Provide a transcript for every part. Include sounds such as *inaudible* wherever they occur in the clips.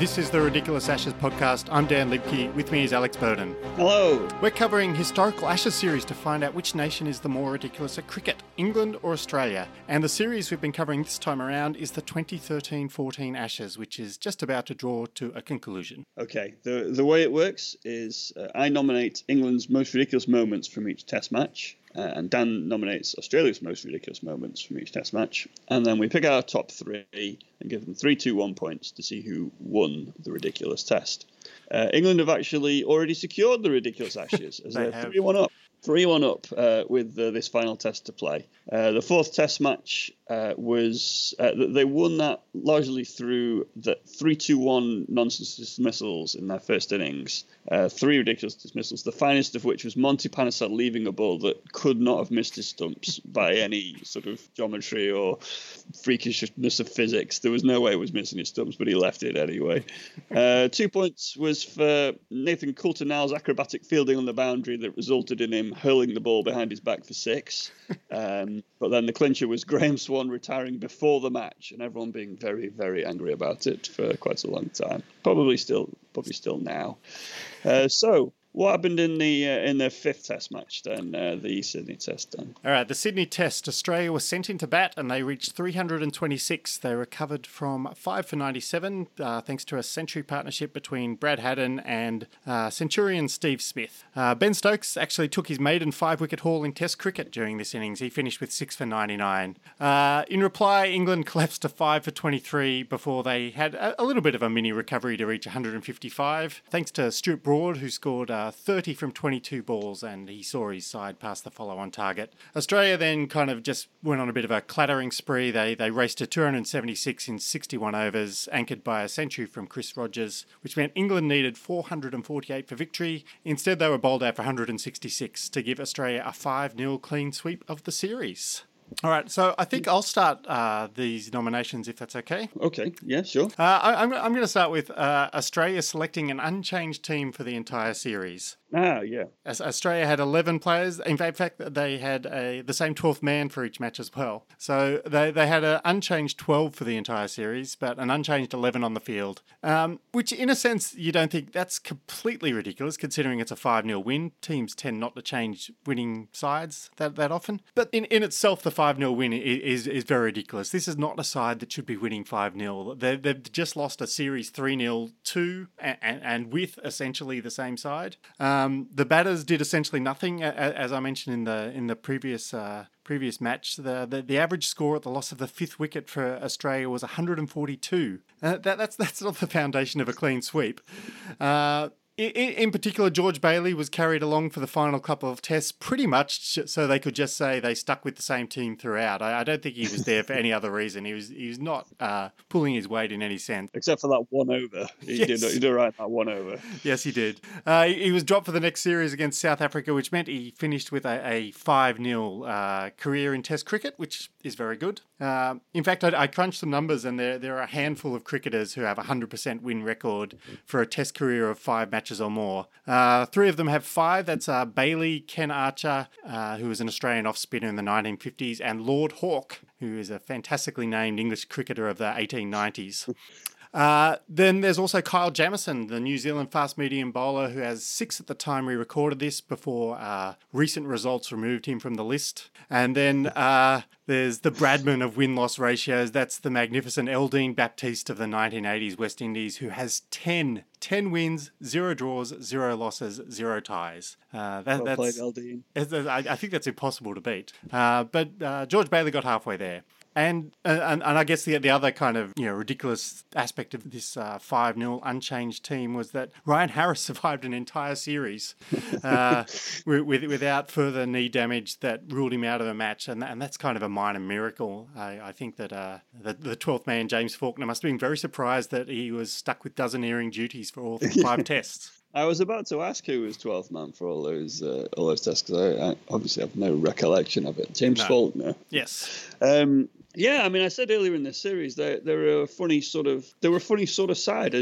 This is the Ridiculous Ashes podcast. I'm Dan Liebke. With me is Alex Bowden. Hello. We're covering historical Ashes series to find out which nation is the more ridiculous at cricket, England or Australia. And the series we've been covering this time around is the 2013-14 Ashes, which is just about to draw to a conclusion. Okay. The the way it works is uh, I nominate England's most ridiculous moments from each Test match. Uh, and Dan nominates Australia's most ridiculous moments from each Test match, and then we pick our top three and give them three, two, one points to see who won the ridiculous test. Uh, England have actually already secured the ridiculous *laughs* Ashes as They three one up. Three one up uh, with uh, this final test to play. Uh, the fourth test match uh, was uh, they won that largely through the three two one nonsense dismissals in their first innings. Uh, three ridiculous dismissals, the finest of which was Monty Panesar leaving a ball that could not have missed his stumps *laughs* by any sort of geometry or freakishness of physics. There was no way it was missing his stumps, but he left it anyway. *laughs* Uh, two points was for Nathan Coulter-Nile's acrobatic fielding on the boundary that resulted in him hurling the ball behind his back for six. *laughs* Um, but then the clincher was Graeme Swann retiring before the match, and everyone being very, very angry about it for quite a long time. Probably still, probably still now. Uh, so, what happened in the uh, in the fifth Test match then? Uh, the Sydney Test then. All right, the Sydney Test. Australia was sent into bat and they reached 326. They recovered from 5 for 97 uh, thanks to a century partnership between Brad Haddin and uh, Centurion Steve Smith. Uh, ben Stokes actually took his maiden five wicket haul in Test cricket during this innings. He finished with 6 for 99. Uh, in reply, England *laughs* collapsed to 5 for 23 before they had a, a little bit of a mini recovery to reach 155, thanks to Stuart Broad, who scored uh, 30 from 22 balls and he saw his side pass the follow on target. Australia then kind of just went on a bit of a clattering spree. They, they raced to 276 in 61 overs, anchored by a century from Chris Rogers, which meant England needed 448 for victory. Instead, they were bowled out for 166 to give Australia a 5 0 clean sweep of the series. All right, so I think I'll start uh, these nominations if that's okay. Okay, yeah, sure. Uh, I, I'm, I'm going to start with uh, Australia selecting an unchanged team for the entire series. Ah, yeah. As Australia had 11 players. In fact, in fact, they had a, the same 12th man for each match as well. So they, they had an unchanged 12 for the entire series, but an unchanged 11 on the field. Um, which, in a sense, you don't think that's completely ridiculous considering it's a 5 0 win. Teams tend not to change winning sides that, that often. But in, in itself, the 5 0 win is, is very ridiculous. This is not a side that should be winning 5 0. They've just lost a series 3 0 to and, and, with essentially the same side. Um, the batters did essentially nothing, as I mentioned in the in the previous uh, previous match. The, the the average score at the loss of the fifth wicket for Australia was 142. Uh, that, that's that's not the foundation of a clean sweep. Uh, in, in, particular, George Bailey was carried along for the final couple of tests pretty much so they could just say they stuck with the same team throughout. I, don't think he was there for any other reason. He was he was not uh, pulling his weight in any sense. Except for that one over. He, yes. did, he did right that one over. Yes, he did. Uh, he, he, was dropped for the next series against South Africa, which meant he finished with a, a 5 0 uh, career in Test cricket, which is very good. Uh, in fact, I, I, crunched some numbers, and there, there are a handful of cricketers who have a 100% win record for a Test career of five matches or more. Uh, three of them have five. That's uh, Bailey, Ken Archer, uh, who was an Australian off spinner in the 1950s, and Lord Hawke, who is a fantastically named English cricketer of the 1890s. Uh, then there's also Kyle Jamieson, the New Zealand fast medium bowler who has six at the time we recorded this before uh, recent results removed him from the list. And then uh, there's the Bradman of win loss ratios. That's the magnificent Eldine Baptiste of the 1980s West Indies who has 10, 10 wins, zero draws, zero losses, zero ties. Uh, that, well that's, played, Eldine. I, I, think that's impossible to beat. Uh, but uh, George Bailey got halfway there. And, uh, and and I guess the the other kind of you know ridiculous aspect of this uh, five uh, 0 unchanged team was that Ryan Harris *laughs* survived an entire series uh, *laughs* with, without further knee damage that ruled him out of a match, and and that's kind of a minor miracle. I, I think that uh, the the twelfth man James Faulkner must have been very surprised that he was stuck with dozeneering duties for all five *laughs* tests. I was about to ask who was 12th man for all those uh, all those tests because I, I, obviously have no recollection of it. James no. Faulkner. Yes. Um, yeah, I mean, I said earlier in this series they they were a funny sort of they were a funny sort of side.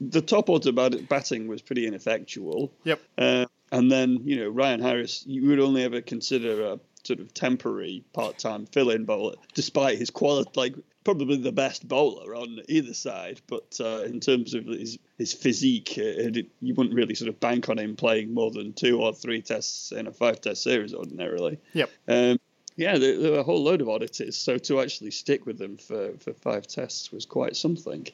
The top order batting was pretty ineffectual. Yep. Uh, and then you know Ryan Harris, you would only ever consider a sort of temporary part-time fill-in bowler, despite his quality, like probably the best bowler on either side. But uh, in terms of his his physique, it, it, you wouldn't really sort of bank on him playing more than two or three tests in a five-test series ordinarily. Yep. Um, yeah, there, there, were a whole load of oddities. So to actually stick with them for, for five tests was quite something.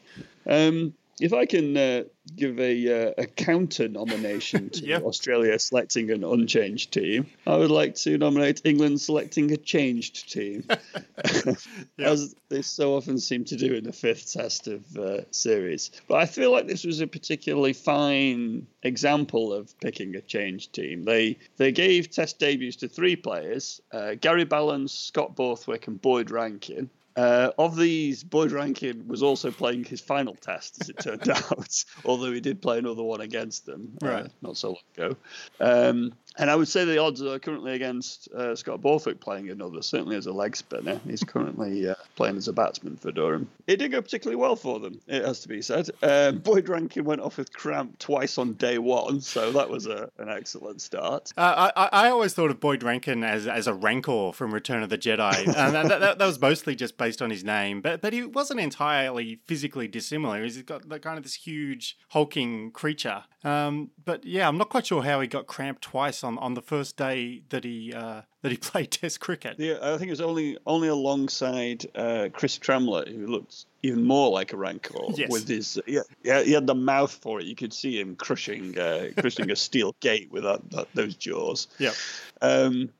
Um, if I can uh, give a, uh, a counter nomination *laughs* to yeah. Australia selecting an unchanged team, I would like to nominate England selecting a changed team, *laughs* yeah. as they so often seem to do in the fifth test of uh, series. But I feel like this was a particularly fine example of picking a changed team. They they gave test debuts to three players: uh, Gary Ballance, Scott Borthwick, and Boyd Rankin. Uh, of these, Boyd Rankin was also playing his final test, as it turned *laughs* out, although he did play another one against them uh, right. uh, not so long ago. Um, and I would say the odds are currently against uh, Scott Borthwick playing another, certainly as a leg spinner. He's currently uh, playing as a batsman for Durham. It did go particularly well for them, it has to be said. Um, Boyd Rankin went off with cramp twice on day one, so that was a, an excellent start. Uh, I, I always thought of Boyd Rankin as, as a rancor from Return of the Jedi. and that, that, that, was mostly just based on his name, but, but he wasn't entirely physically dissimilar. He's got the, kind of this huge, hulking creature. Um, but yeah, I'm not quite sure how he got cramp twice on, on the first day that he uh, that he *laughs* played Test cricket. Yeah, I think it was only only alongside uh, Chris Tremlett, who looked even more like a rancor yes. with his yeah, yeah he had the mouth for it. You could see him crushing uh, crushing a steel gate with that, that, those jaws. Yeah. Um,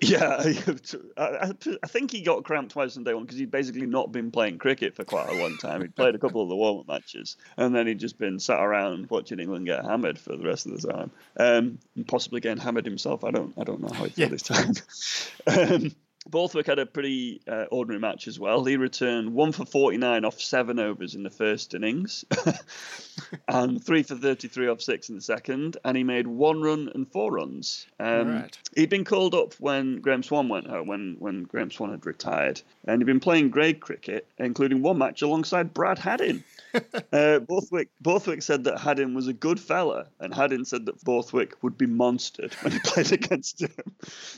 Yeah, *laughs* I, I think he got cramped twice on day one because he'd basically not been playing cricket for quite a long time. He'd played a couple of the warm-up matches, and then he'd just been sat around watching England get hammered for the rest of the time, um, and possibly getting hammered himself. I don't, I don't know how he yeah. this time. *laughs* um, Borthwick had a pretty uh, ordinary match as well. He returned one for 49 off seven overs in the first innings, *laughs* and three for 33 off six in the second, and he made one run and four runs. Um, right. He'd been called up when Graeme Swann went home, when, when Graeme Swann had retired, and he'd been playing grade cricket, including one match alongside Brad Haddin. *laughs* uh, Borthwick, Borthwick said that Haddin was a good fella, and Haddin said that Borthwick would be monstered when he *laughs* played against him.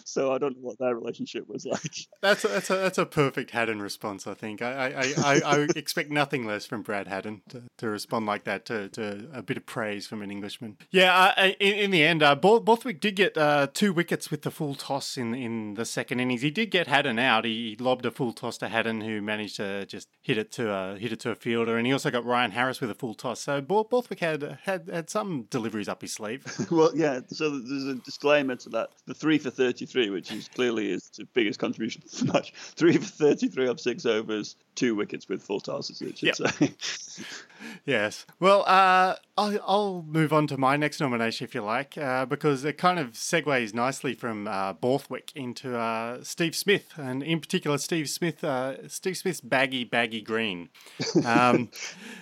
So I don't know what their relationship was like. That's a, that's a, that's a perfect Haddin response, I think. I I, I, I expect nothing less from Brad Haddin to, to respond like that to, to a bit of praise from an Englishman. Yeah, uh, in, in the end, uh, Borthwick did get uh, two wickets with the full toss in, in the second innings. He did get Haddin out. He, he lobbed a full toss to Haddin, who managed to just hit it to a, hit it to a fielder, and he also got Ryan Harris with a full toss. So Borthwick had, had had some deliveries up his sleeve. *laughs* well, yeah. So there's a disclaimer to that: the three for thirty-three, which is clearly his biggest contribution to the match. Three for thirty-three of six overs, two wickets with full tosses. It should yep. say. *laughs* yes. Well, uh, I'll, I'll move on to my next nomination, if you like, uh, because it kind of segues nicely from uh, Borthwick into uh, Steve Smith, and in particular, Steve Smith, uh, Steve Smith's baggy, baggy green. *laughs*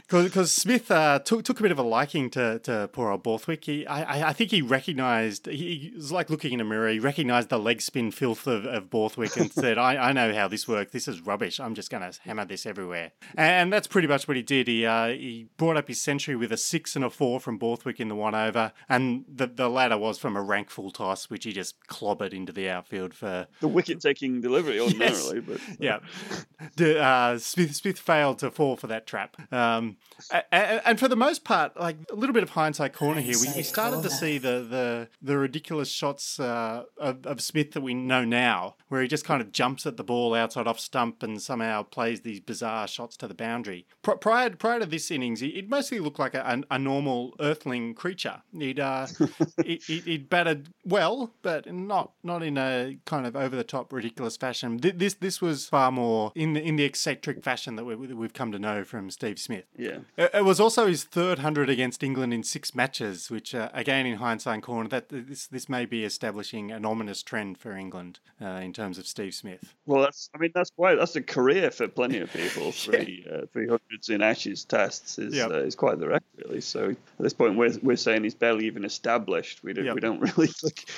Because Smith uh, took, took a bit of a liking to, to poor old Borthwick. He, I, I think he recognised, he was like looking in a mirror, he recognised the leg spin filth of, of Borthwick and said, I, I know how this works. This is rubbish. I'm just going to hammer this everywhere. And that's pretty much what he did. He, uh, he brought up his century with a six and a four from Borthwick in the one over, and the the latter was from a rank full toss, which he just clobbered into the outfield for the wicket taking delivery *laughs* ordinarily. yes. But yeah, *laughs* the, uh, Smith Smith failed to fall for that trap. Um, and, and, for the most part, like a little bit of hindsight corner here, we, we started to see the the the ridiculous shots uh, of, of Smith that we know now, where he just kind of jumps at the ball outside off stump and somehow plays these bizarre shots to the boundary. Prior prior to this innings, he it mostly looked like a, a, a normal Earthling creature. He'd uh, *laughs* he, he'd batted well, but not not in a kind of over the top ridiculous fashion. This this was far more in the in the eccentric fashion that we, we've come to know from Steve Smith. Yeah, it, was also his third hundred against England in six matches, which uh, again in hindsight corner that this this may be establishing an ominous trend for England uh, in terms of Steve Smith. Well, that's I mean that's quite that's a career for plenty of people. *laughs* Three yeah. uh, three hundreds in Ashes tests is yep. uh, is quite the record really. So so at this point, we're, we're saying he's barely even established. We don't, yep. we don't *laughs* really like.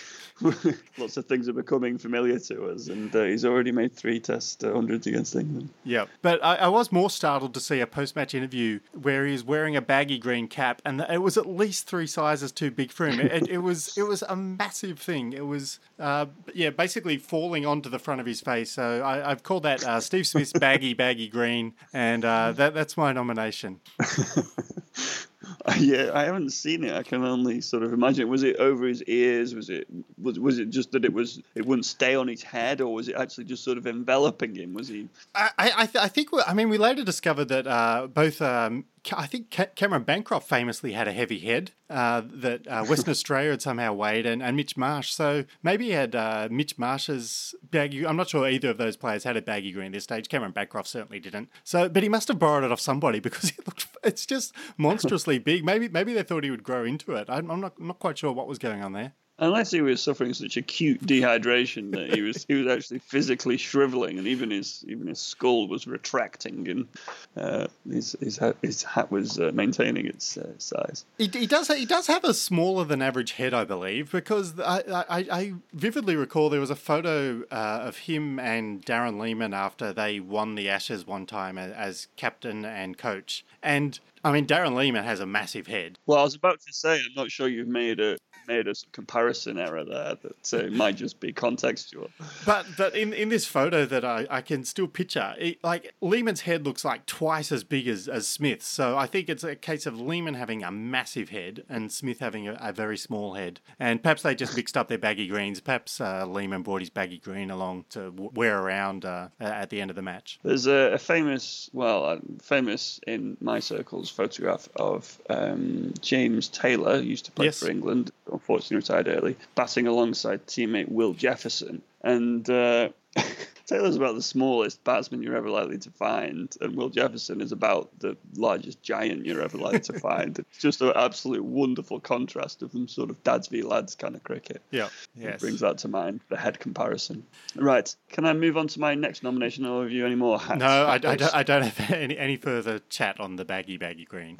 *laughs* lots of things are becoming familiar to us, and uh, he's already made three test uh, hundreds against England. Yeah, but I, I, was more startled to see a post-match interview where he he's wearing a baggy green cap, and it was at least three sizes too big for him. It, it was it was a massive thing. It was uh, yeah, basically falling onto the front of his face. So I, have called that uh, Steve Smith's baggy baggy green, and uh, that that's my nomination. *laughs* *laughs* yeah, I haven't seen it. I can only sort of imagine. Was it over his ears? Was it was was it just that it was it wouldn't stay on his head, or was it actually just sort of enveloping him? Was he? I I, th- I think I mean we later discovered that uh, both um, I think Cameron Bancroft famously had a heavy head uh, that uh, *laughs* Western Australia had somehow weighed, and, and Mitch Marsh. So maybe he had uh, Mitch Marsh's baggy. I'm not sure either of those players had a baggy green at this stage. Cameron Bancroft certainly didn't. So, but he must have borrowed it off somebody *laughs* because it looked. It's just monstrously big. Maybe maybe they thought he would grow into it. I'm, I'm not I'm not quite sure what was going on there unless he was suffering such acute dehydration that he was he was actually physically shriveling, and even his even his skull was retracting, and uh, his his hat, his hat was uh, maintaining its uh, size. He, he, does he does have a smaller than average head, I believe, because I I, I vividly recall there was a photo uh, of him and Darren Lehmann after they won the Ashes one time as, as captain and coach, and I mean, Darren Lehmann has a massive head. Well, I was about to say, I'm not sure you've made a made a comparison error there that uh, might just be contextual. But but in, in this photo that I, I can still picture, it, like Lehmann's head looks like twice as big as, as Smith's. So I think it's a case of Lehmann having a massive head and Smith having a, a very small head. And perhaps they just mixed up their baggy greens. Perhaps uh, Lehmann brought his baggy green along to wear around uh, at the end of the match. There's a, a famous, well, uh, famous in my circles photograph of um, James Taylor, used to play yes. for England, unfortunately retired early, batting alongside teammate Will Jefferson. And uh, *laughs* Taylor's about the smallest batsman you're ever likely to find, and Will Jefferson is about the largest giant you're ever likely to *laughs* find. It's just an absolute wonderful contrast of them sort of dads v lads kind of cricket. Yeah, yes. It brings that to mind, the head comparison. Right, can I move on to my next nomination or review any more hats? No, I, I, don't, I don't have *laughs* any, any further chat on the baggy, baggy green.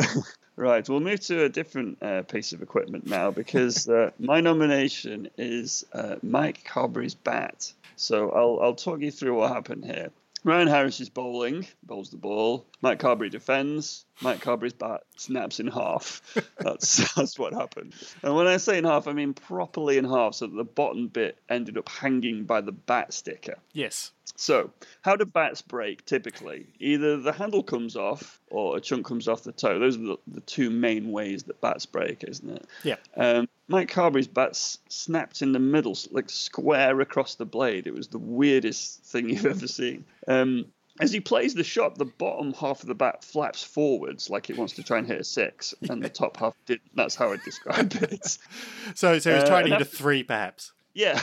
Right, we'll move to a different uh, piece of equipment now because uh, my nomination is uh, Mike Carberry's bat. So I'll I'll talk you through what happened here. Ryan Harris is bowling, bowls the ball. Mike Carberry defends. Mike Carberry's bat snaps in half. *laughs* That's that's what happened. And when I say in half, I mean properly in half, so that the bottom bit ended up hanging by the bat sticker. Yes. So, how do bats break typically? Either the handle comes off or a chunk comes off the toe. Those are the, the two main ways that bats break, isn't it? Yeah. Um, Mike Carberry's bat snapped in the middle, like square across the blade. It was the weirdest thing *laughs* you've ever seen. Um, as he plays the shot, the bottom half of the bat flaps forwards like it wants to try and hit a six, and the top half didn't. That's how I describe it. *laughs* so, so he's uh, trying to hit a three, perhaps. Yeah.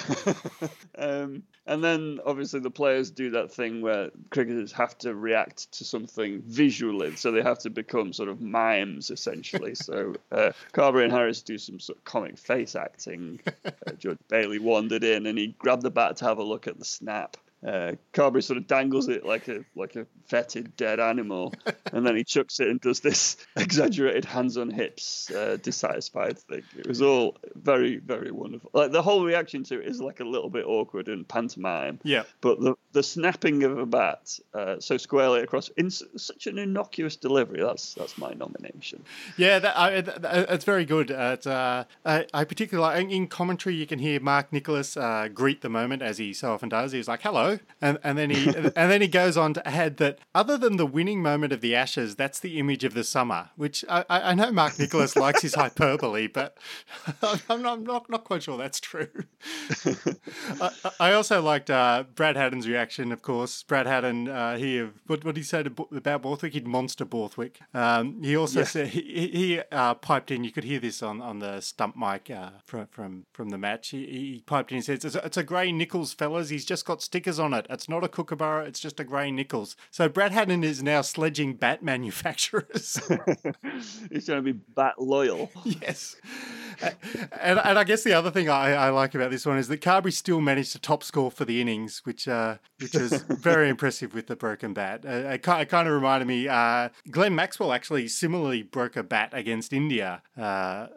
*laughs* um, and then obviously the players do that thing where cricketers have to react to something visually, so they have to become sort of mimes essentially. so uh, Carberry and Harris do some sort of comic face acting. *laughs* Uh, George Bailey wandered in and he grabbed the bat to have a look at the snap. Uh, Carberry sort of dangles it like a like a fetid dead animal, *laughs* and then he chucks it and does this exaggerated hands on hips, uh, dissatisfied thing. It was all very very wonderful. Like the whole reaction to it is like a little bit awkward and pantomime. Yeah. But the the snapping of a bat uh, so squarely across in s- such an innocuous delivery. That's that's my nomination. Yeah, that, I, that, it's very good. Uh, it's, uh, I, I particularly like in commentary you can hear Mark Nicholas uh, greet the moment as he so often does. He's like hello, and and then he *laughs* and then he goes on to add that other than the winning moment of the Ashes, that's the image of the summer. Which I, I know Mark Nicholas likes his *laughs* hyperbole, but *laughs* I'm not, I'm not not quite sure that's true. I, I also liked uh, Brad Haddin's reaction. Of course, Brad Haddin uh, he what what did he say to, about Borthwick? He'd monster Borthwick. Um, he also said he, he he, uh, piped in. You could hear this on, on the stump mic uh, from from from the match. He, he piped in and says, "It's a, it's a Gray-Nicolls, fellas. He's just got stickers on it. It's not a Kookaburra. It's just a Gray-Nicolls." So Brad Haddin is now sledging bat manufacturers. *laughs* He's trying to be bat loyal. *laughs* yes. *laughs* And, and I guess the other thing I, I like about this one is that Carberry still managed to top score for the innings, which uh, which is *laughs* very impressive with the broken bat. Uh, it, it kind of reminded me, uh, Glenn Maxwell actually similarly broke a bat against India uh, uh,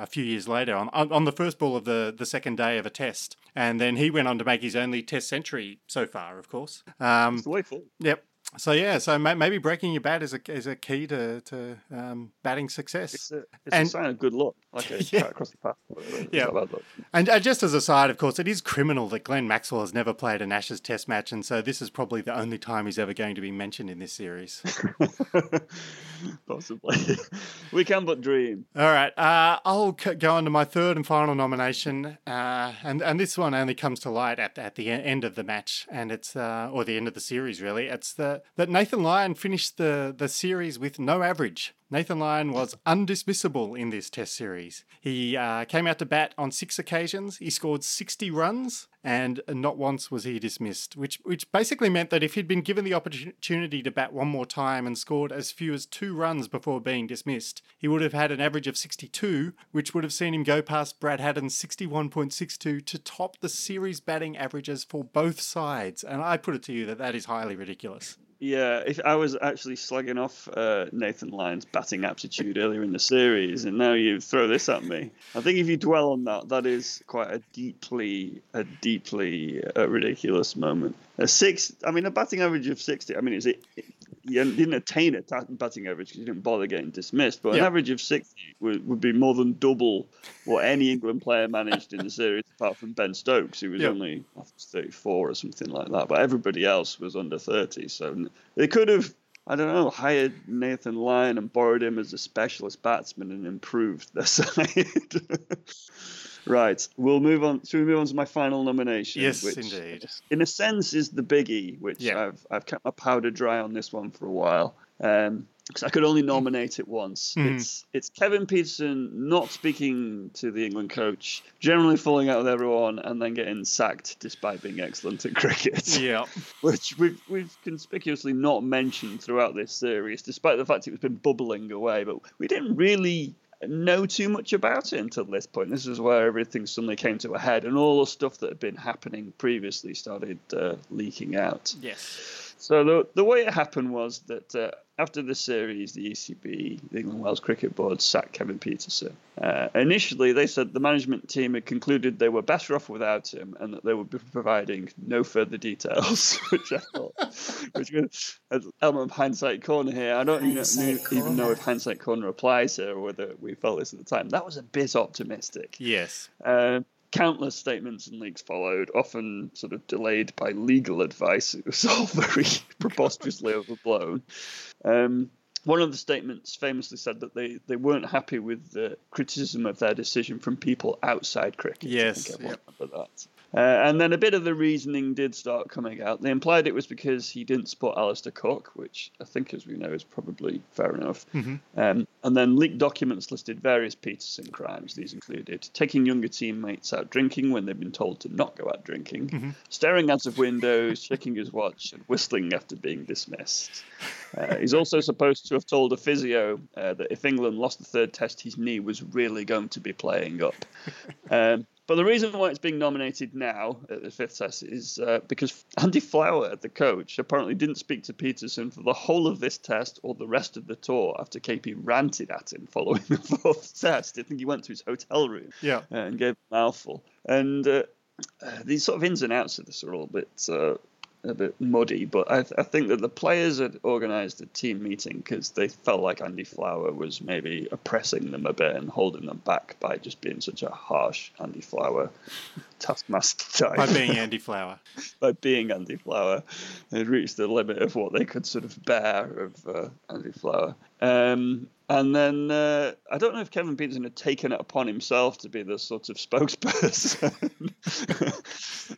a few years later on, on, on the first ball of the, the second day of a test. And then he went on to make his only test century so far, of course. Um, It's the way forward. Yep. So yeah, so maybe breaking your bat is a is a key to to um, batting success. It's a, it's And- a sign of good luck, like *laughs* a Yeah. across the path. It's Yeah. not bad luck. And uh, just as a side, of course, it is criminal that Glenn Maxwell has never played an Ashes Test match, and so this is probably the only time he's ever going to be mentioned in this series. *laughs* Possibly. *laughs* we can but dream. All right, uh, I'll c- go on to my third and final nomination, uh, and and this one only comes to light at, at the end of the match, and it's uh, or the end of the series really. It's the that Nathan Lyon finished the the series with no average. Nathan Lyon was undismissible in this Test series. He uh, came out to bat on six occasions. He scored 60 runs, and not once was he dismissed, which which basically meant that if he'd been given the opportunity to bat one more time and scored as few as two runs before being dismissed, he would have had an average of 62, which would have seen him go past Brad Haddin's 61.62 to top the series batting averages for both sides. And I put it to you that that is highly ridiculous. Yeah, if I was actually slagging off uh, Nathan Lyon's batting aptitude earlier in the series, and now you throw this at me, I think if you dwell on that, that is quite a deeply, a deeply uh, ridiculous moment. A six, I mean, a batting average of sixty. I mean, is it? You didn't attain a batting average because you didn't bother getting dismissed, but an average of sixty would, would be more than double what any England player managed in the series, apart from Ben Stokes, who was Yeah. only think, 34 or something like that. But everybody else was under 30, so they could have, I don't know, hired Nathan Lyon and borrowed him as a specialist batsman and improved their *laughs* side. Right, we'll move on. Should we move on to my final nomination? Yes, which, indeed. In a sense, is the biggie, which Yeah. I've I've kept my powder dry on this one for a while. Um, because I could only nominate it once. Mhm. It's it's Kevin Pietersen not speaking to the England coach, generally falling out with everyone, and then getting sacked despite being excellent at cricket Yeah. *laughs* which we've we've conspicuously not mentioned throughout this series, despite the fact it was been bubbling away. But we didn't really know too much about it until this point. This is where everything suddenly came to a head, and all the stuff that had been happening previously started uh, leaking out. Yes. So the the way it happened was that uh, after the series, the ECB, the England Wales Cricket Board, sacked Kevin Pietersen. Uh, initially, they said the management team had concluded they were better off without him, and that they would be providing no further details, *laughs* which I thought, which was an element of hindsight corner here. I don't even, Hindsight even know if hindsight corner applies here, or whether we felt this at the time. That was a bit optimistic. Yes. Uh, countless statements and leaks followed, often sort of delayed by legal advice. It was all *laughs* very preposterously overblown. Um, one of the statements famously said that they, they weren't happy with the criticism of their decision from people outside cricket. I Yes, everyone remember that. Uh, and then a bit of the reasoning did start coming out. They implied it was because he didn't support Alastair Cook, which I think, as we know, is probably fair enough. Mm-hmm. Um, and then leaked documents listed various Pietersen crimes. These included taking younger teammates out drinking when they've been told to not go out drinking, mm-hmm. staring out of windows, *laughs* checking his watch, and whistling after being dismissed. Uh, he's also supposed to have told a physio uh, that if England lost the third test, his knee was really going to be playing up. *laughs* Um, but the reason why it's being nominated now at the fifth test is uh, because Andy Flower, the coach, apparently didn't speak to Pietersen for the whole of this test or the rest of the tour after KP ranted at him following *laughs* the fourth test. I think he went to his hotel room yeah. and gave a mouthful. And uh, uh, these sort of ins and outs of this are all a bit uh, a bit muddy, but I, th- I think that the players had organised a team meeting because they felt like Andy Flower was maybe oppressing them a bit and holding them back by just being such a harsh Andy Flower taskmaster type. By being Andy Flower. *laughs* by being Andy Flower. They'd reached the limit of what they could sort of bear of uh, Andy Flower. Um, and then uh, I don't know if Kevin Pietersen had taken it upon himself to be the sort of *laughs* spokesperson,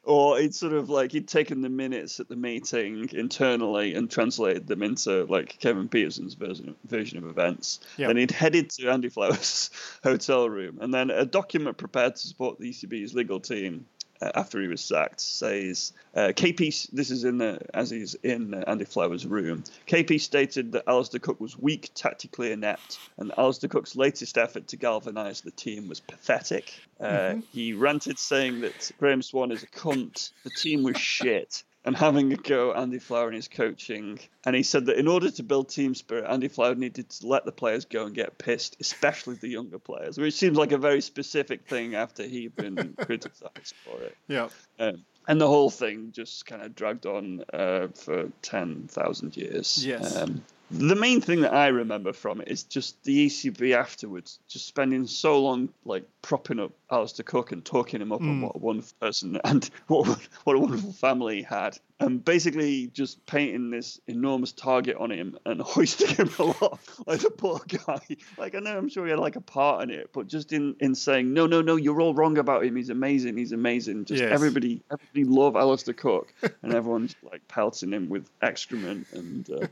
or he'd sort of like he'd taken the minutes at the meeting internally and translated them into like Kevin Pietersen's version version of events. Yep. Then he'd headed to Andy Flower's *laughs* hotel room, and then a document prepared to support the ECB's legal team after he was sacked says uh, KP. This is in the as he's in uh, Andy Flower's room. KP stated that Alastair Cook was weak, tactically inept, and Alastair Cook's latest effort to galvanise the team was pathetic. Uh, mm-hmm. He ranted saying that Graeme Swann is a cunt. The team was shit and having a go at Andy Flower and his coaching. And he said that in order to build team spirit, Andy Flower needed to let the players go and get pissed, especially the younger players, which seems like a very specific thing after he'd been *laughs* criticised for it. Yeah. Um, and the whole thing just kind of dragged on uh, for 10,000 years. Yes. Um, the main thing that I remember from it is just the ECB afterwards, just spending so long like propping up Alastair Cook and talking him up mm. on what a wonderful person and what *laughs* what a wonderful family he had, and basically just painting this enormous target on him and *laughs* hoisting him aloft like the poor guy. Like I know I'm sure he had like a part in it, but just in in saying no, no, no, you're all wrong about him. He's amazing. He's amazing. Just yes. everybody, everybody love Alastair Cook, and everyone's like pelting him with excrement, and uh,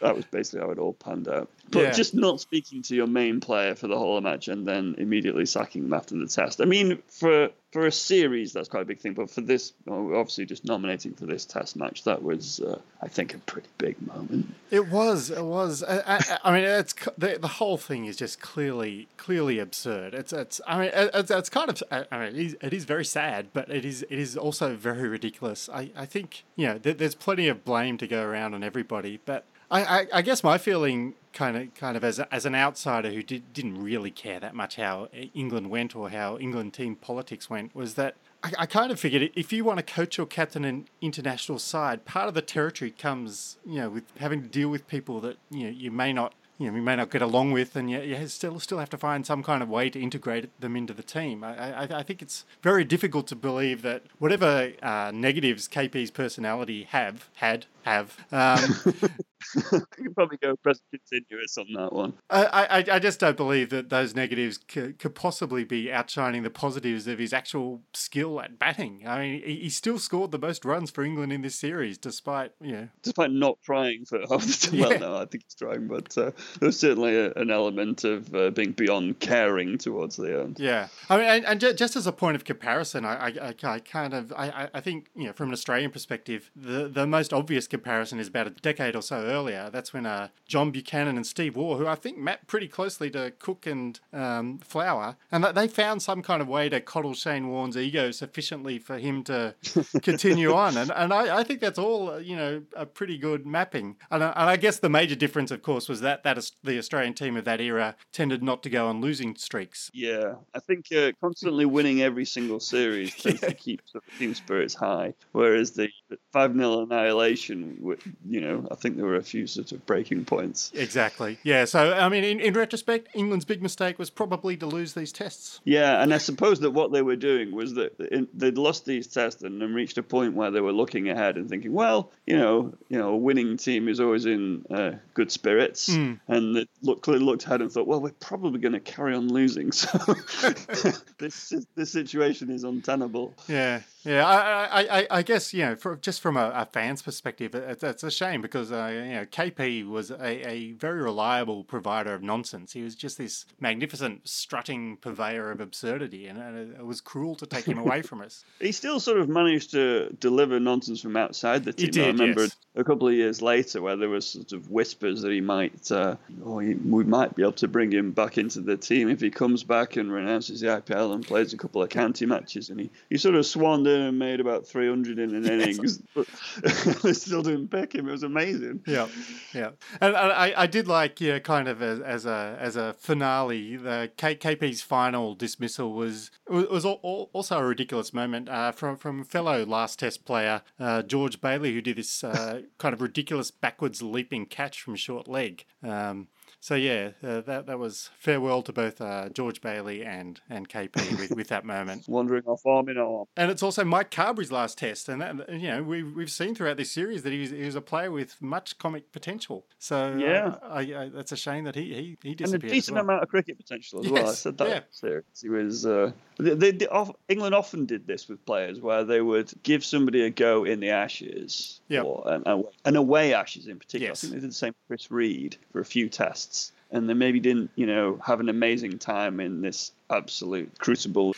that was basically how it all panned out. But yeah. just not speaking to your main player for the whole match and then immediately sacking him after the test. I mean, for for a series, that's quite a big thing. But for this, obviously, just nominating for this test match, that was, uh, I think, a pretty big moment. It was. It was. I, I, I mean, it's the, the whole thing is just clearly, clearly absurd. It's, it's. I mean, it's, it's kind of. I mean, it is, it is very sad, but it is, it is also very ridiculous. I, I think, you know, there's plenty of blame to go around on everybody, but I, I, I, guess my feeling, kind of, kind of as a, as an outsider who did, didn't really care that much how England went or how England team politics went, was that I, I kind of figured if you want to coach or captain an international side, part of the territory comes, you know, with having to deal with people that you know you may not you know, we may not get along with, and you, you still still have to find some kind of way to integrate them into the team. I, I, I think it's very difficult to believe that whatever uh, negatives KP's personality have had have. Um, *laughs* *laughs* you can probably go present continuous on that one. I, I, I just don't believe that those negatives could, could possibly be outshining the positives of his actual skill at batting. I mean, he, he still scored the most runs for England in this series, despite you know, despite not trying for *laughs* half the time. Yeah. Well, no, I think he's trying, but uh, there's certainly a, an element of uh, being beyond caring towards the end. Yeah, I mean, and, and just as a point of comparison, I, I, I kind of, I, I think you know, from an Australian perspective, the the most obvious comparison is about a decade or so earlier. That's when uh, John Buchanan and Steve Waugh, who I think mapped pretty closely to Cook and um, Flower, and they found some kind of way to coddle Shane Warne's ego sufficiently for him to *laughs* continue on. And, and I, I, think that's all, you know, a pretty good mapping. And, uh, and I guess the major difference, of course, was that, that the Australian team of that era tended not to go on losing streaks. Yeah, I think uh, constantly winning every single series tends yeah. to keep the team spirits high, whereas the 5 0 annihilation, you know, I think there were a few sort of breaking points. Exactly. Yeah. So, I mean, in, in retrospect, England's big mistake was probably to lose these tests. Yeah. And I suppose that what they were doing was that they'd lost these tests and then reached a point where they were looking ahead and thinking, well, you know, you know, a winning team is always in uh, good spirits. Mm. And they look, clearly looked ahead and thought, well, we're probably going to carry on losing. So *laughs* *laughs* this, this situation is untenable. Yeah. Yeah, I, I, I, guess you know, for, just from a, a fan's perspective, it, it's a shame because uh, you know KP was a, a very reliable provider of nonsense. He was just this magnificent strutting purveyor of absurdity, and it, it was cruel to take him away from us. *laughs* He still sort of managed to deliver nonsense from outside the team. Did, I remember yes. a couple of years later where there was sort of whispers that he might, uh, oh, he, we might be able to bring him back into the team if he comes back and renounces the IPL and plays a couple of county matches. And he, he sort of swanned in and made about 300 in an *laughs* innings, but *laughs* they still didn't pick him. It was amazing. yeah, yeah, and, and I, I did like yeah, kind of as, as a as a finale, the K, KP's final dismissal was was al- al- also a ridiculous moment uh, from from fellow last Test player uh, George Bailey, who did this uh, *laughs* kind of ridiculous backwards leaping catch from short leg. Um, so yeah, uh, that that was farewell to both uh, George Bailey and and KP with, with that moment. Wandering off arm in arm. And it's also Mike Carberry's last test, and that you know we've we've seen throughout this series that he was, he was a player with much comic potential. So uh, Yeah. I, I, that's a shame that he he, he and a disappeared. decent well. amount of cricket potential as well. I said that yeah. series. He was. Uh, they, they, off, England often did this with players where they would give somebody a go in the Ashes, Yep. or an, away, away Ashes in particular. Yes. I think they did the same with Chris Read for a few tests, and they maybe didn't, you know, have an amazing time in this absolute crucible.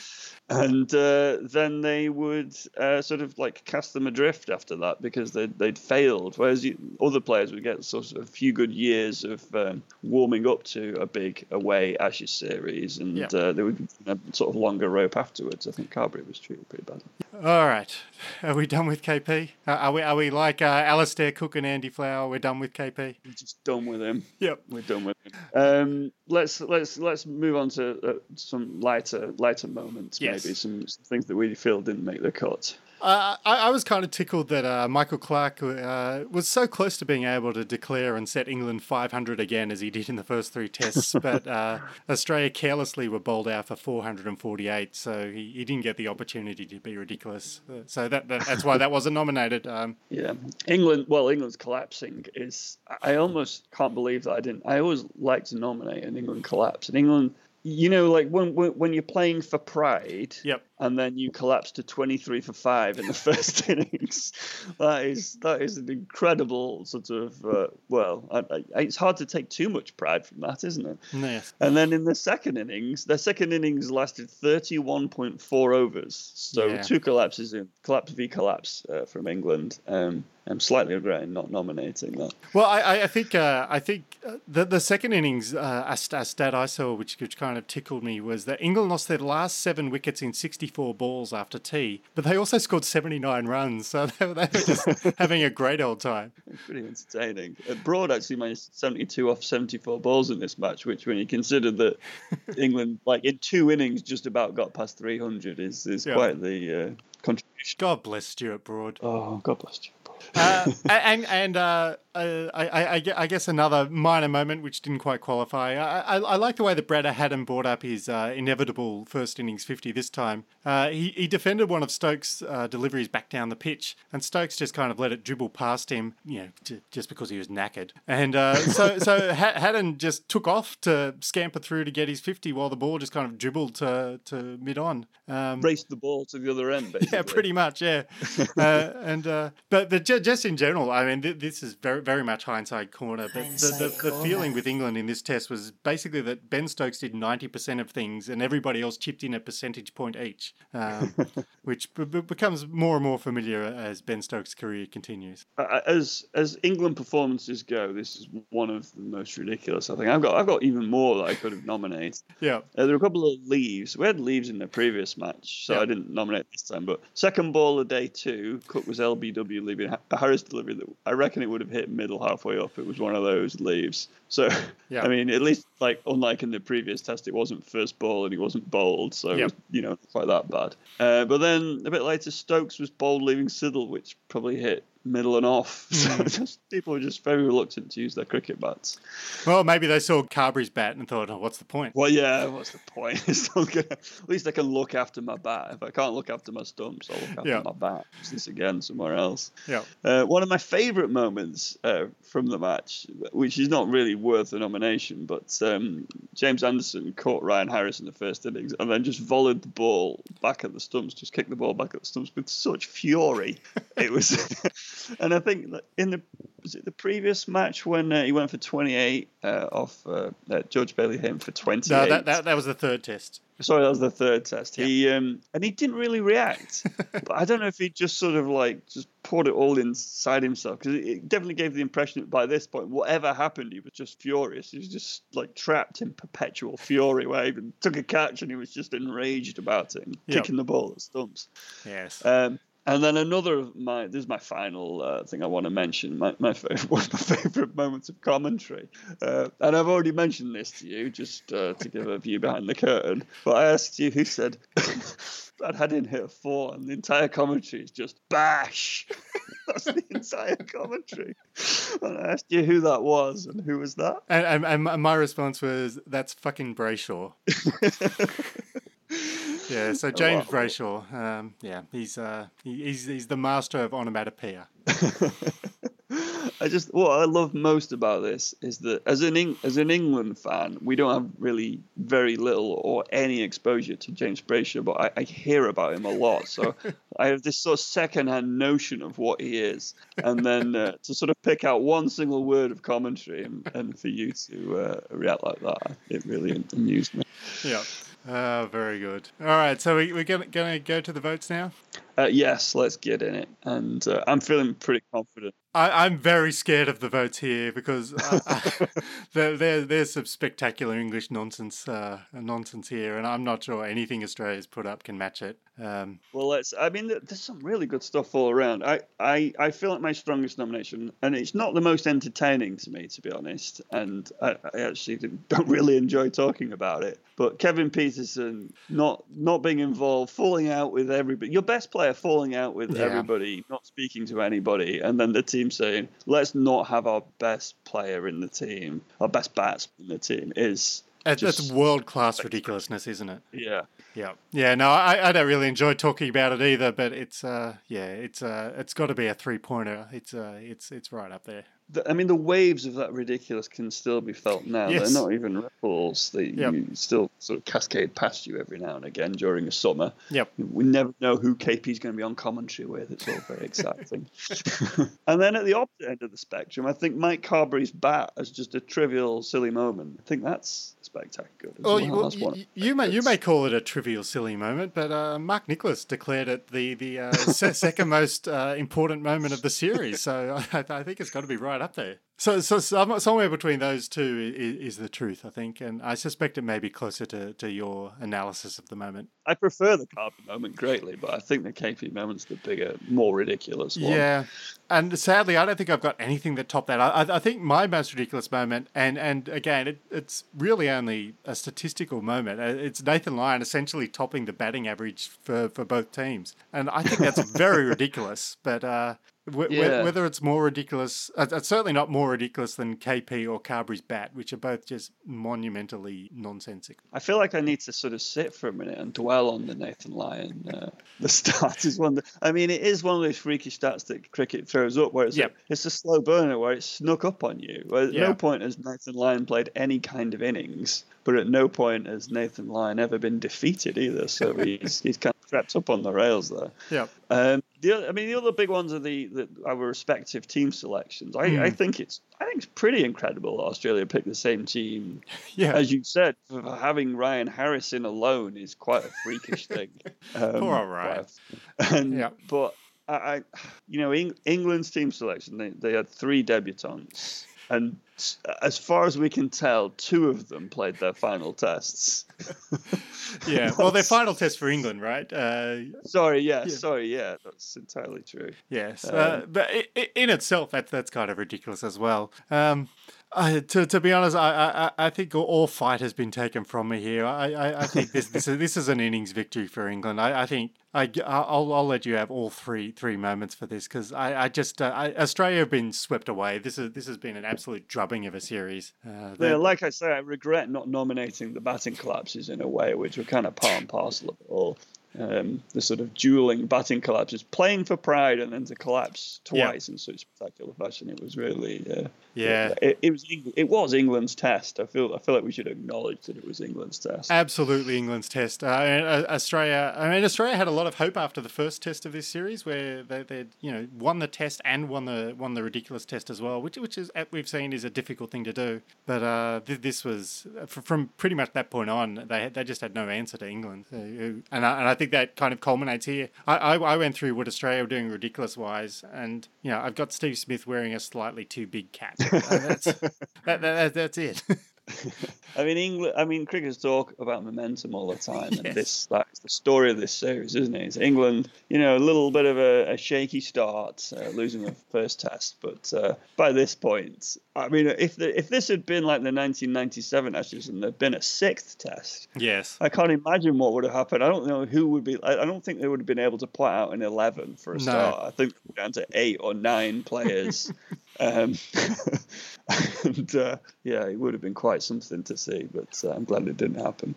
And uh, then they would uh, sort of like cast them adrift after that because they'd, they'd failed. Whereas you, other players would get sort of a few good years of um, warming up to a big away Ashes series, and Yeah. uh, they would a sort of longer rope afterwards. I think Carberry was treated pretty badly. All right, are we done with KP? Are we are we like uh, Alastair Cook and Andy Flower? We're done with KP. We're just done with him. Yep. We're done with him. Um, let's let's let's move on to uh, some lighter lighter moments. Yes. Maybe some, some things that we feel didn't make the cut. Uh, I, I was kind of tickled that uh, Michael Clarke uh, was so close to being able to declare and set England 500 again as he did in the first three tests, *laughs* but uh, Australia carelessly were bowled out for 448, so he, he didn't get the opportunity to be ridiculous. So that, that that's why that wasn't nominated. Um, Yeah, England. Well, England's collapsing is. I almost can't believe that I didn't. I always like to nominate an England collapse. And England, you know, like when when, when you're playing for pride. Yep. And then you collapse to 23 for five in the *laughs* first innings. That is that is an incredible sort of. Uh, well, I, I, it's hard to take too much pride from that, isn't it? yes. And then in the second innings, their second innings lasted 31.4 overs. So Yeah. two collapses in collapse v collapse uh, from England. Um, I'm slightly regretting not nominating that. Well, I, I- think uh, I think uh, the the second innings, uh, a, st- a stat I saw, which which kind of tickled me, was that England lost their last seven wickets in 64 balls after tea, but they also scored 79 runs, so *laughs* they, were- they were just having a great old time. It's *laughs* pretty entertaining. Uh, Broad actually managed 72 off 74 balls in this match, which, when you consider that *laughs* England, like in two innings, just about got past 300, is is Yeah. quite the uh, contribution. God bless Stuart Broad. Oh, God bless you. uh, and and uh, I, I, I guess another minor moment which didn't quite qualify. I, I, I like the way that Brad Haddin brought up his uh, inevitable first innings 50 this time. Uh, he, he defended one of Stokes' uh, deliveries back down the pitch, and Stokes just kind of let it dribble past him, you know, j- just because he was knackered. And uh, so *laughs* so ha- Haddin just took off to scamper through to get his 50 while the ball just kind of dribbled to, to mid on. Um, Raced the ball to the other end, *laughs* basically. yeah, pretty much. Yeah, *laughs* uh, and uh, but but ju- just in general, I mean, th- this is very very much hindsight corner. But the, the, the feeling with England in this test was basically that Ben Stokes did ninety percent of things, and everybody else chipped in a percentage point each, um, *laughs* which b- b- becomes more and more familiar as Ben Stokes' career continues. Uh, as as England performances go, this is one of the most ridiculous. I think I've got I've got even more that I could have nominated. *laughs* Yeah, Uh, there were a couple of leaves. We had leaves in the previous match, so Yeah. I didn't nominate this time. But second ball of day two, Cook was LBW leaving a Harris delivery that I reckon it would have hit middle halfway up. It was one of those leaves. So Yeah. *laughs* I mean, at least like unlike in the previous test, it wasn't first ball and he wasn't bowled, so Yep. was, you know not quite that bad. Uh, but then a bit later, Stokes was bowled leaving Siddle, which probably hit middle and off. *laughs* So just, people were just very reluctant to use their cricket bats. Well, maybe they saw Carberry's bat and thought, oh, what's the point? Well, yeah, what's the point? *laughs* Gonna, at least I can look after my bat. If I can't look after my stumps, I'll look after Yeah. my bat. Use this again somewhere else. Yeah. Uh, one of my favourite moments uh, from the match, which is not really worth a nomination, but um, James Anderson caught Ryan Harris in the first innings and then just volleyed the ball back at the stumps, just kicked the ball back at the stumps with such fury. *laughs* it was, and I think in the was it the previous match when uh, he went for 28 uh, off uh, uh, George Bailey hit him for 20. No, that, that, that was the third test. Sorry, that was the third test. He um, and he didn't really react. *laughs* but I don't know if he just sort of like just poured it all inside himself because it, it definitely gave the impression that by this point, whatever happened, he was just furious. He was just like trapped in perpetual fury. Where he even took a catch and he was just enraged about it, and Yep. kicking the ball at stumps. Yes. Um, and then another of my this is my final uh, thing I want to mention. My, my favorite, *laughs* one of my favorite moments of commentary, uh, and I've already mentioned this to you just uh, to give a view behind the curtain. But I asked you who said *laughs* Brad Haddin hit a four, and the entire commentary is just bash. *laughs* That's the entire commentary. And I asked you who that was, and who was that? and, and, and my response was, that's fucking Brayshaw. Yeah, so *laughs* James wow. Brayshaw, um, yeah, he's, uh, he, he's, he's the master of onomatopoeia. *laughs* I just what I love most about this is that as an Eng- as an England fan, we don't have really very little or any exposure to James Brayshaw, but I, I hear about him a lot. So *laughs* I have this sort of second-hand notion of what he is, and then uh, to sort of pick out one single word of commentary and, and for you to uh, react like that, it really amused me. Yeah. Uh, very good. All right, so we, we're going to go to the votes now? Uh, yes, let's get in it, and uh, I'm feeling pretty confident. I, I'm very scared of the votes here because uh, *laughs* *laughs* there, there, there's some spectacular English nonsense uh, nonsense here, and I'm not sure anything Australia's put up can match it. Um, Well, let's. I mean, there's some really good stuff all around. I, I, I feel like my strongest nomination, and it's not the most entertaining to me, to be honest. And I, I actually don't really enjoy talking about it. But Kevin Pietersen not not being involved, falling out with everybody. Your best player falling out with Yeah. everybody, not speaking to anybody, and then the team saying, "Let's not have our best player in the team, our best batsman in the team." Is that's that's world class ridiculousness, isn't it? yeah. Yeah, yeah. No, I, I don't really enjoy talking about it either, but it's uh, yeah, it's uh, it's got to be a three pointer. It's uh, it's it's right up there. The, I mean, the waves of that ridiculous can still be felt now. Yes. They're not even ripples. They Yep. you still sort of cascade past you every now and again during a summer. Yep. We never know who KP's going to be on commentary with. It's all very exciting. *laughs* and then at the opposite end of the spectrum, I think Mike Carberry's bat as just a trivial, silly moment. I think that's spectacular. Well, well. you, well, That's you, you may you may call it a trivial, silly moment, but uh, Mark Nicholas declared it the the uh, se- second most uh, important moment of the series. So *laughs* I, I think it's got to be right up there. So, so some, somewhere between those two is, is the truth, I think, and I suspect it may be closer to, to your analysis of the moment. I prefer the Carberry moment greatly, but I think the KP moment's the bigger, more ridiculous one. Yeah, and sadly, I don't think I've got anything that topped that. I, I- I think my most ridiculous moment, and and again, it, it's really only a statistical moment. Uh, It's Nathan Lyon essentially topping the batting average for, for both teams, and I think that's very *laughs* ridiculous. But uh, w- Yeah. whether it's more ridiculous, uh, it's certainly not more ridiculous than KP or Carberry's bat, which are both just monumentally nonsensical. I feel like I need to sort of sit for a minute and dwell on the Nathan Lyon. Uh, *laughs* the start is one. That, I mean, it is one of those freaky stats that cricket throws up, where it's Yep. a, it's a slow burner where it snuck up on you. Where At no point has Nathan Lyon played any kind of innings, but at no point has Nathan Lyon ever been defeated either. So *laughs* he's he's kind crept up on the rails there. Yeah. Um, the other, I mean, the other big ones are the, the our respective team selections. I, Hmm. I think it's I think it's pretty incredible that Australia picked the same team *laughs* Yeah. as you said, for having Ryan Harrison alone is quite a freakish thing. *laughs* Um, Poor Ryan. *laughs* And, Yeah. But I, I, you know, Eng- England's team selection, they, they had three debutants. And as far as we can tell, two of them played their final tests. *laughs* yeah, well, their final test for England, right? Uh, sorry, yeah, yeah, sorry, yeah, that's entirely true. Yes, um, uh, but in itself, that's that's kind of ridiculous as well. Um, I, to to be honest, I, I I think all fight has been taken from me here. I, I, I think this this is this is an innings victory for England. I, I think I I'll, I'll let you have all three three moments for this because I, I just uh, I, Australia have been swept away. This is this has been an absolute drubbing of a series. Uh, yeah, like I say, I regret not nominating the batting collapses in a way, which were kind of part and parcel of it all um, the sort of dueling batting collapses, playing for pride and then to collapse twice yeah. in such spectacular fashion. It was really, uh, yeah, it, it, was it was England's test. I feel I feel like we should acknowledge that it was England's test. Absolutely, England's test. Uh, uh, Australia, I mean, Australia had a lot of hope after the first test of this series, where they they you know won the test and won the won the ridiculous test as well, which which is we've seen is a difficult thing to do. But uh, th- this was from pretty much that point on, they they just had no answer to England, and I, and I think that kind of culminates here. I, I, I went through what Australia were doing ridiculous wise, and you know I've got Steve Smith wearing a slightly too big cap. *laughs* Uh, that's, that, that, that's it. *laughs* *laughs* I mean, England. I mean, cricketers talk about momentum all the *laughs* time, yes. and this that's the story of this series, isn't it? It's England, you know, a little bit of a, a shaky start, uh, losing the first test, but uh, by this point, I mean, if the, if this had been like the 1997 Ashes and there'd been a sixth test, yes, I can't imagine what would have happened. I don't know who would be. I, I don't think they would have been able to put out an 11 for a start. I think down to eight or nine players. *laughs* Um, *laughs* and uh, yeah, it would have been quite something to see, but uh, I'm glad it didn't happen.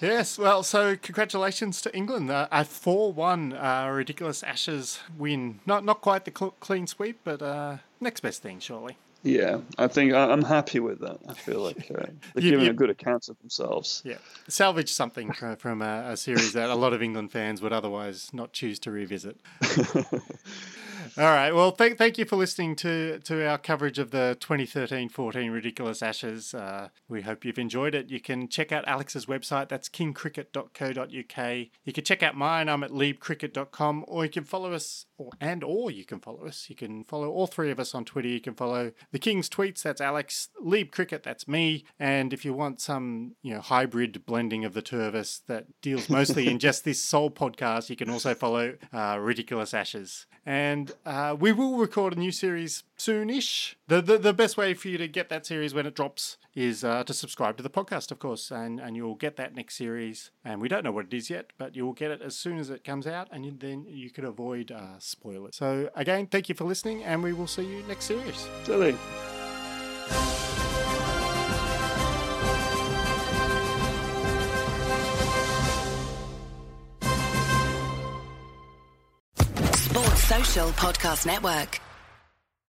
Yes, well, so congratulations to England. Uh, a 4 1 uh, ridiculous Ashes win. Not not quite the cl- clean sweep, but uh, next best thing, surely. Yeah, I think I'm happy with that. I feel like uh, *laughs* they're you, giving you, a good account of themselves. Yeah, salvage something from a, a series that a lot of England fans would otherwise not choose to revisit. *laughs* All right. Well, thank thank you for listening to to our coverage of the 2013-14 Ridiculous Ashes. Uh, we hope you've enjoyed it. You can check out Alex's website. That's kingcricket.co.uk. You can check out mine. I'm at liebcricket.com, or you can follow us, or and or you can follow us. You can follow all three of us on Twitter. You can follow the King's tweets. That's Alex Lieb Cricket. That's me. And if you want some you know hybrid blending of the two of us that deals mostly in just this sole podcast, you can also follow uh, Ridiculous Ashes. And uh, we will record a new series soonish. The, the the best way for you to get that series when it drops is uh, to subscribe to the podcast, of course, and and you'll get that next series. And we don't know what it is yet, but you'll get it as soon as it comes out, and you, then you can avoid uh, spoilers. So again, thank you for listening, and we will see you next series. Silly. Social Podcast Network.